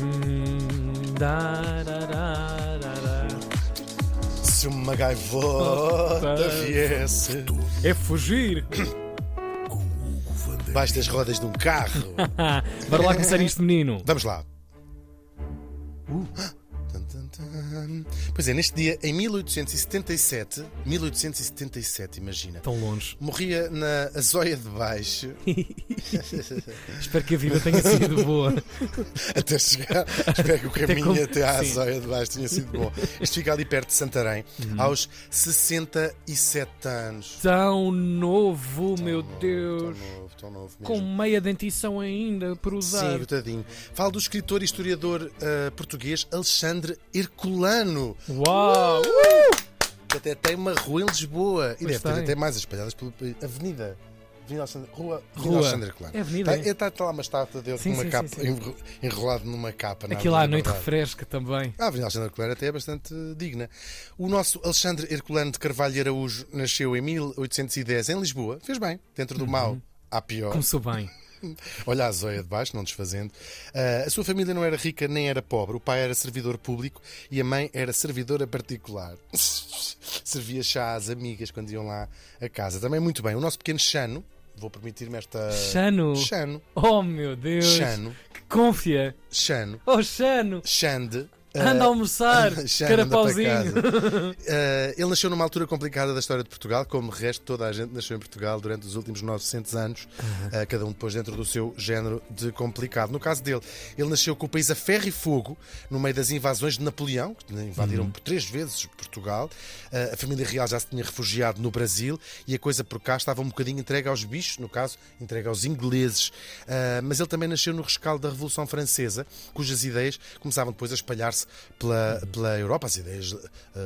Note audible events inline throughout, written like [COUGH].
Hum. Se uma gaivota viesse É fugir. debaixo das rodas de um carro. [LAUGHS] Bora lá começar isto, menino. Vamos lá. Tan. Pois é, neste dia, em 1877, 1877, imagina, Tão longe. morria na Azóia de Baixo, [LAUGHS] Espero que a vida tenha sido boa. [LAUGHS] até chegar, espero que o caminho com- até à. Azóia de Baixo tenha sido bom. Isto fica ali perto de Santarém, Uhum. aos 67 anos. Tão novo, meu Tão Deus. Tão novo mesmo. Com meia dentição ainda por usar. Sim, coitadinho. Falo do escritor e historiador ah, português Alexandre Herculano, Uau! que até tem uma rua em Lisboa. E Pois deve ter tem. até mais espalhadas pela Avenida. Avenida Alexandre, rua, Rua. Alexandre Herculano. É avenida, Está é? tá, lá uma estátua dele Sim, com uma sim, capa, sim, sim. enro- enrolado numa capa. na Aquilo à Avenida noite Barbado. refresca também. A Avenida Alexandre Herculano até é bastante digna. O nosso Alexandre Herculano de Carvalho Araújo nasceu em 1810 em Lisboa. Fez bem, dentro do mal. Há pior. Começou bem. [LAUGHS] Olha a Zóia de baixo, não desfazendo. Ah, a sua família não era rica nem era pobre. O pai era servidor público e a mãe era servidora particular. [LAUGHS] Servia chá às amigas quando iam lá a casa. Também muito bem. O nosso pequeno Chano, vou permitir-me esta. Chano. Chano. Oh, meu Deus. Chano. Que confia. Chano. Oh, Chano. Xande. Anda a almoçar. [LAUGHS] Carapauzinho. Ah, [LAUGHS] ele nasceu numa altura complicada da história de Portugal, como o resto, toda a gente nasceu em Portugal durante os últimos 900 anos, ah, cada um depois dentro do seu género de complicado. No caso dele, ele nasceu com o país a ferro e fogo, no meio das invasões de Napoleão, que invadiram por três vezes Portugal. Ah, a família real já se tinha refugiado no Brasil e a coisa por cá estava um bocadinho entregue aos bichos, no caso, entregue aos ingleses. Mas ele também nasceu no rescaldo da Revolução Francesa, cujas ideias começavam depois a espalhar-se pela, pela Europa, as ideias ah,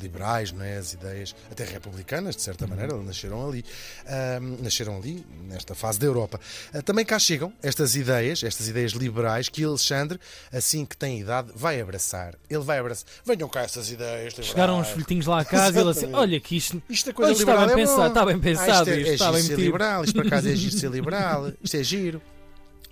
liberais, não é? as ideias até republicanas, de certa maneira, nasceram ali. Ah, nasceram ali, nesta fase da Europa. Ah, também cá chegam estas ideias, estas ideias liberais, que Alexandre, assim que tem idade, vai abraçar. Ele vai abraçar. Venham cá essas ideias liberais. Chegaram os folhetinhos lá a casa e ele assim. Olha que isto. Isto é coisa Isto está liberal, bem é pensado, está bem Ah, pensado, isto é, isto é ser metido. liberal, isto acaso é [LAUGHS] giro ser liberal, isto é giro.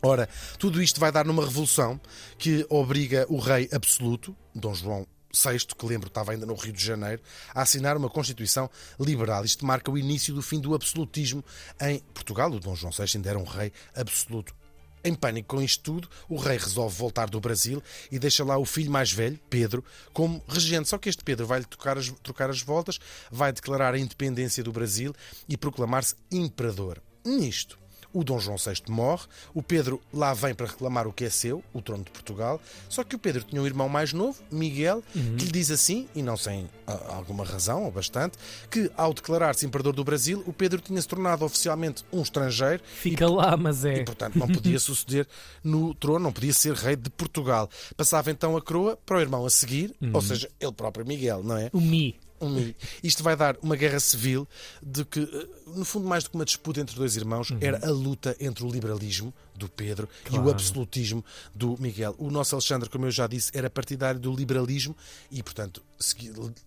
Ora, tudo isto vai dar numa revolução que obriga o rei absoluto, Dom João VI, que lembro estava ainda no Rio de Janeiro, a assinar uma Constituição liberal. Isto marca o início do fim do absolutismo em Portugal. O Dom João VI ainda era um rei absoluto. Em pânico com isto tudo, o rei resolve voltar do Brasil e deixa lá o filho mais velho, Pedro, como regente. Só que este Pedro vai-lhe trocar as, voltas, vai declarar a independência do Brasil e proclamar-se imperador. Nisto, o Dom João VI morre, o Pedro lá vem para reclamar o que é seu, o trono de Portugal, só que o Pedro tinha um irmão mais novo, Miguel, que lhe diz assim, e não sem ah, alguma razão, ou bastante, que ao declarar-se imperador do Brasil, o Pedro tinha se tornado oficialmente um estrangeiro Fica lá, mas é. e, portanto, não podia suceder no trono, não podia ser rei de Portugal. Passava então a coroa para o irmão a seguir, ou seja, ele próprio Miguel, não é? O Mi. Um- Isto vai dar uma guerra civil de que, eh, no fundo, mais do que uma disputa entre dois irmãos, era a luta entre o liberalismo do Pedro e o Claro. absolutismo do Miguel. O nosso Alexandre, como eu já disse, era partidário do liberalismo e, portanto,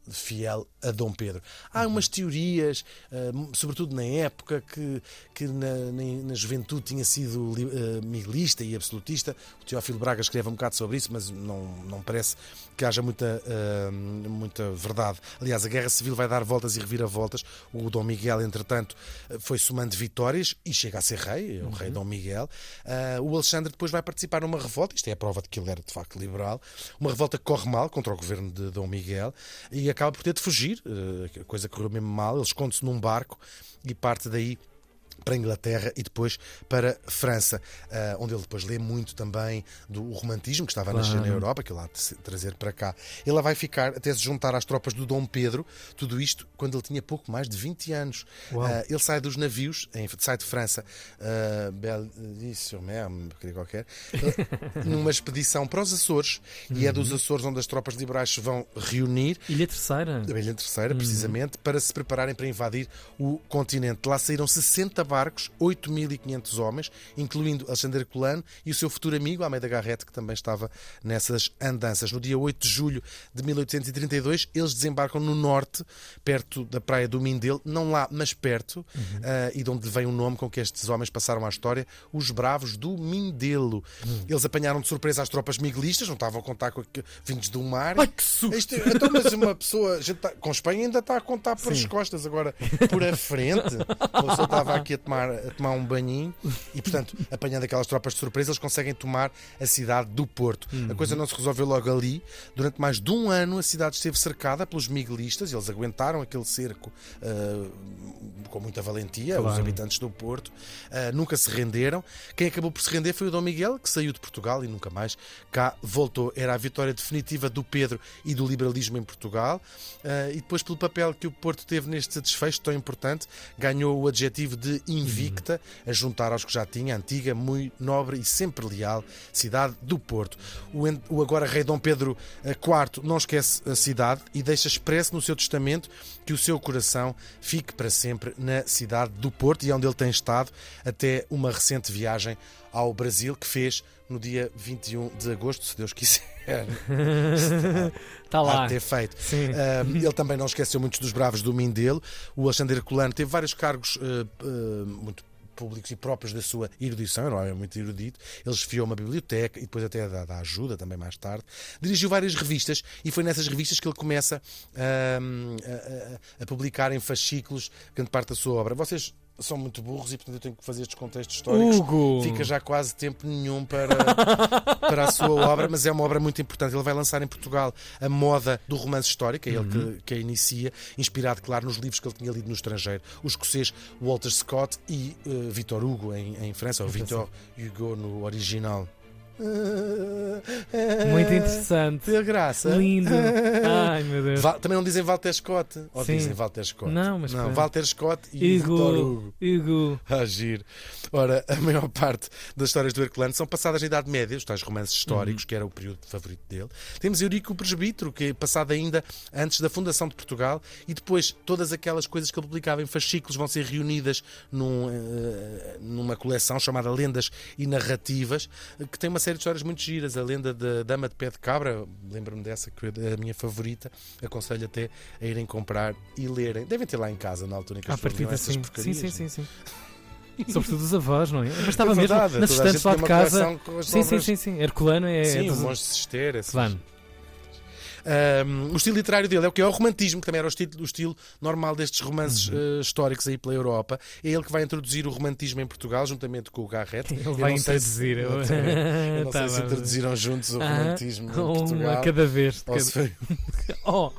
fiel a Dom Pedro. Há umas teorias, eh, sobretudo na época, que, que na, na- juventude tinha sido li- eh, miguelista e absolutista. O Teófilo Braga escreve um bocado sobre isso, mas não, não parece que haja muita, eh, muita verdade. Aliás, a Guerra Civil vai dar voltas e reviravoltas. O Dom Miguel, entretanto, foi somando vitórias e chega a ser rei, é o rei Dom Miguel. Ah, o Alexandre depois vai participar numa revolta, isto é a prova de que ele era de facto liberal, uma revolta que corre mal contra o governo de Dom Miguel e acaba por ter de fugir. eh, a coisa correu mesmo mal, ele esconde-se num barco e parte daí para a Inglaterra e depois para a França, ah, onde ele depois lê muito também do romantismo que estava a nascer na. Europa, que ele há de trazer para cá. Ele vai ficar até se juntar às tropas do Dom Pedro, tudo isto quando ele tinha pouco mais de 20 anos. Uau. Ah, ele sai dos navios, em- sai de França, uh, Belle-sur-Mer, queria qualquer, eh, [LAUGHS] numa expedição para os Açores, e é dos Açores onde as tropas liberais se vão reunir Ilha Terceira. Ilha Terceira, precisamente, para se prepararem para invadir o continente. Lá saíram 60 barcos, 8.500 homens, incluindo Alexandre Colano e o seu futuro amigo, Almeida Garrett, que também estava nessas andanças. No dia 8 de julho de 1832, eles desembarcam no norte, perto da praia do Mindelo, não lá, mas perto, uhum. uh, e de onde vem o nome com que estes homens passaram à história, os Bravos do Mindelo. Uhum. Eles apanharam de surpresa as tropas miguelistas, não estavam a contar com vindos do mar. Ai, que susto! Isto, então, mas uma pessoa, tá, com Espanha ainda está a contar por Sim. as costas, agora por a frente, a pessoa estava aqui a tomar, a tomar um banhinho e, portanto, [LAUGHS] apanhando aquelas tropas de surpresa, eles conseguem tomar a cidade do Porto. Uhum. A coisa não se resolveu logo ali. Durante mais de um ano, a cidade esteve cercada pelos miguelistas, eles aguentaram aquele cerco uh, com muita valentia, claro. os habitantes do Porto, uh, nunca se renderam. Quem acabou por se render foi o Dom Miguel, que saiu de Portugal e nunca mais cá voltou. Era a vitória definitiva do Pedro e do liberalismo em Portugal. Uh, e depois, pelo papel que o Porto teve neste desfecho tão importante, ganhou o adjetivo de invicta, a juntar aos que já tinha, antiga, muito nobre e sempre leal cidade do Porto. O, agora rei Dom Pedro IV eh, não esquece a cidade e deixa expresso no seu testamento que o seu coração fique para sempre na cidade do Porto e onde ele tem estado até uma recente viagem ao Brasil que fez no dia 21 de agosto, se Deus quiser. Está lá. Ter feito. Uh, ele também não esqueceu muitos dos bravos do Mindelo. O Alexandre Colano teve vários cargos uh, uh, muito públicos e próprios da sua erudição, não é muito erudito. Ele esfiou uma biblioteca e depois até da, da ajuda, também mais tarde. Dirigiu várias revistas e foi nessas revistas que ele começa a, a, a publicar em fascículos grande parte da sua obra. Vocês são muito burros e portanto eu tenho que fazer estes contextos históricos. Hugo. Fica já quase tempo nenhum para, para a sua obra, mas é uma obra muito importante. Ele vai lançar em Portugal a moda do romance histórico, é ele uhum. que, que a inicia, inspirado, claro, nos livros que ele tinha lido no estrangeiro. O escocês Walter Scott e uh, Victor Hugo em, em França, ou Victor Hugo no original. Muito interessante. Ter graça. Lindo. [LAUGHS] Ai, meu Deus. também não dizem Walter Scott. Ou Sim. dizem Walter Scott? Não, mas. Não, Walter Scott e Hugo. Hugo. Hugo. [LAUGHS] Ah. Ora, a maior parte das histórias do Herculano são passadas na Idade Média, os tais romances históricos, uhum. que era o período favorito dele. Temos Eurico o Presbítero, que é passado ainda antes da fundação de Portugal, e depois todas aquelas coisas que ele publicava em fascículos vão ser reunidas num, uh, numa coleção chamada Lendas e Narrativas, que tem uma série série de histórias muito giras. A lenda da Dama de Pé de Cabra, lembro-me dessa, que é a minha favorita. Aconselho até a irem comprar e lerem. Devem ter lá em casa, na altura em que as pessoas essas sim. porcarias. Sim, sim, sim. sim. [LAUGHS] Sobretudo os avós, não é? Mas estava é verdade, mesmo nas estantes lá de casa. Sim, sim, sim, sim. Herculano é. Sim, é o Monge de Cister. Claro. Um, o estilo literário dele é o que é o romantismo, que também era o estilo, o estilo normal destes romances uhum. uh, históricos aí pela Europa. É ele que vai introduzir o romantismo em Portugal, juntamente com o Garrett. Ele vai introduzir. Se, eu, eu não [LAUGHS] tá sei se introduziram juntos o romantismo ah, em Portugal. Uma cada vez. Cada... Foi... [LAUGHS] oh.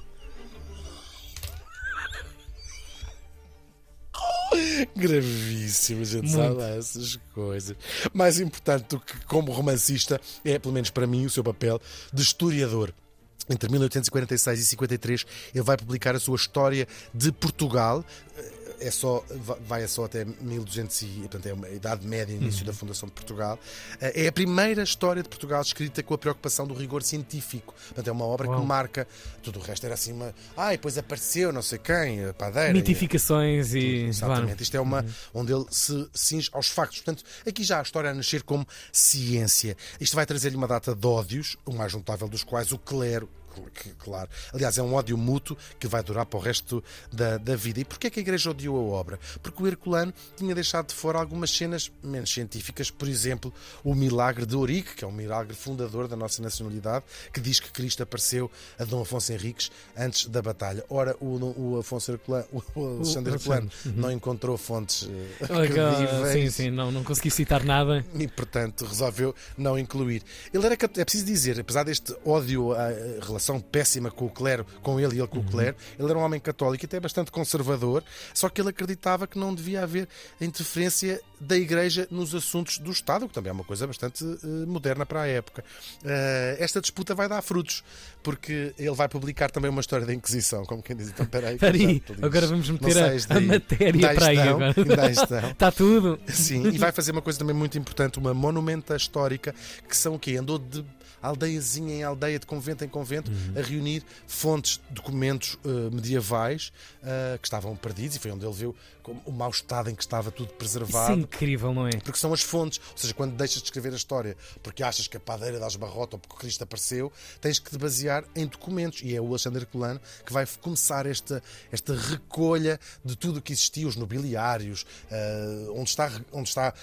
[LAUGHS] Gravíssimo, a gente Muito. sabe essas coisas. Mais importante do que como romancista é, pelo menos para mim, o seu papel de historiador. Entre 1846 e 53, ele vai publicar a sua História de Portugal é só, vai só até 1200 e, portanto, é a idade média, início uhum. da fundação de Portugal. Eh, é a primeira história de Portugal escrita com a preocupação do rigor científico. Portanto, é uma obra Uau. que marca. Tudo o resto era assim uma. Ah, depois apareceu não sei quem, a padeira. Mitificações e. e... Exatamente. Claro. Isto é uma. Uhum. onde ele se cinge aos factos. Portanto, aqui já a história a nascer como ciência. Isto vai trazer-lhe uma data de ódios, o mais notável dos quais o clero claro. Aliás, é um ódio mútuo que vai durar para o resto da, da vida. E porquê é que a Igreja odiou a obra? Porque o Herculano tinha deixado de fora algumas cenas menos científicas, por exemplo, o milagre de Ourique, que é um milagre fundador da nossa nacionalidade, que diz que Cristo apareceu a Dom Afonso Henriques antes da batalha. Ora, o, o Afonso Herculano, o Alexandre Herculano uhum. não encontrou fontes uh, Sim, sim, não, não consegui citar nada. E, portanto, resolveu não incluir. Ele era, é preciso dizer, apesar deste ódio à relação relação péssima com o clero, com ele e ele com uhum. o clero. Ele era um homem católico e até bastante conservador, só que ele acreditava que não devia haver interferência da Igreja nos assuntos do Estado, que também é uma coisa bastante uh, moderna para a época. Uh, esta disputa vai dar frutos, porque ele vai publicar também uma história da Inquisição, como quem diz, então peraí. [LAUGHS] peraí agora vamos meter a, a, matéria para aí agora. Está [LAUGHS] tudo. Sim, e vai fazer uma coisa também muito importante, uma monumenta histórica, que são o quê? Andou de aldeiazinha em aldeia, de convento em convento, uhum. a reunir fontes, documentos uh, medievais uh, que estavam perdidos e foi onde ele viu o mau estado em que estava tudo preservado. Isso é incrível, não é? Porque são as fontes. Ou seja, quando deixas de escrever a história porque achas que a padeira das barrota ou porque Cristo apareceu, tens que te basear em documentos. E é o Alexandre Colano que vai começar esta, esta recolha de tudo o que existia, os nobiliários, uh, onde está, onde está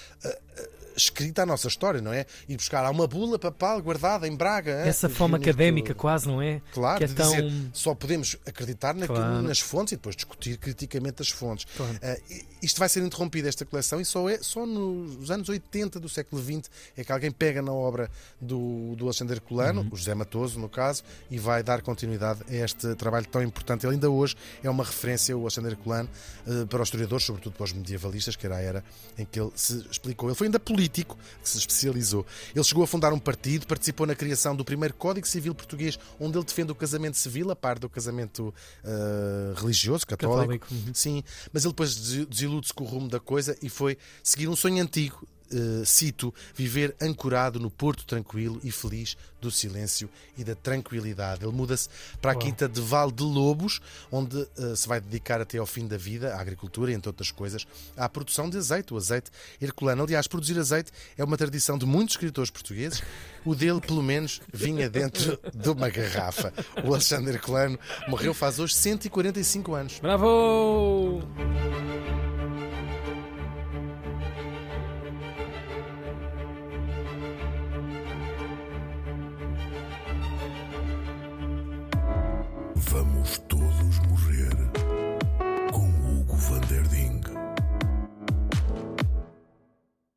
escrita a nossa história, não é? Ir buscar há uma bula papal guardada em Braga. Essa forma académica, tudo. quase, não é? Claro, que é tão... dizer, só podemos acreditar naquilo, claro. nas fontes e depois discutir criticamente as fontes. Claro. Uh, isto vai ser interrompido, esta coleção, e só, é, só nos anos 80 do século XX é que alguém pega na obra do, do Alexandre Colano, uhum. o José Matoso, no caso, e vai dar continuidade a este trabalho tão importante. Ele ainda hoje é uma referência, o Alexandre Colano, uh, para os historiadores, sobretudo para os medievalistas, que era a era em que ele se explicou. Ele foi ainda político, que se especializou. Ele chegou a fundar um partido, participou na criação do primeiro Código Civil Português, onde ele defende o casamento civil, a par do casamento uh, religioso, católico. católico. Uhum. Sim, mas ele depois desilude-se com o rumo da coisa e foi seguir um sonho antigo uh, cito, viver ancorado no porto tranquilo e feliz do silêncio e da tranquilidade. Ele muda-se para a Uau. quinta de Val de Lobos, onde uh, se vai dedicar até ao fim da vida à agricultura e, entre outras coisas, à produção de azeite, o azeite herculano. Aliás, produzir azeite é uma tradição de muitos escritores portugueses. O dele, pelo menos, vinha dentro [LAUGHS] de uma garrafa. O Alexandre Herculano morreu faz hoje 145 anos. Bravo!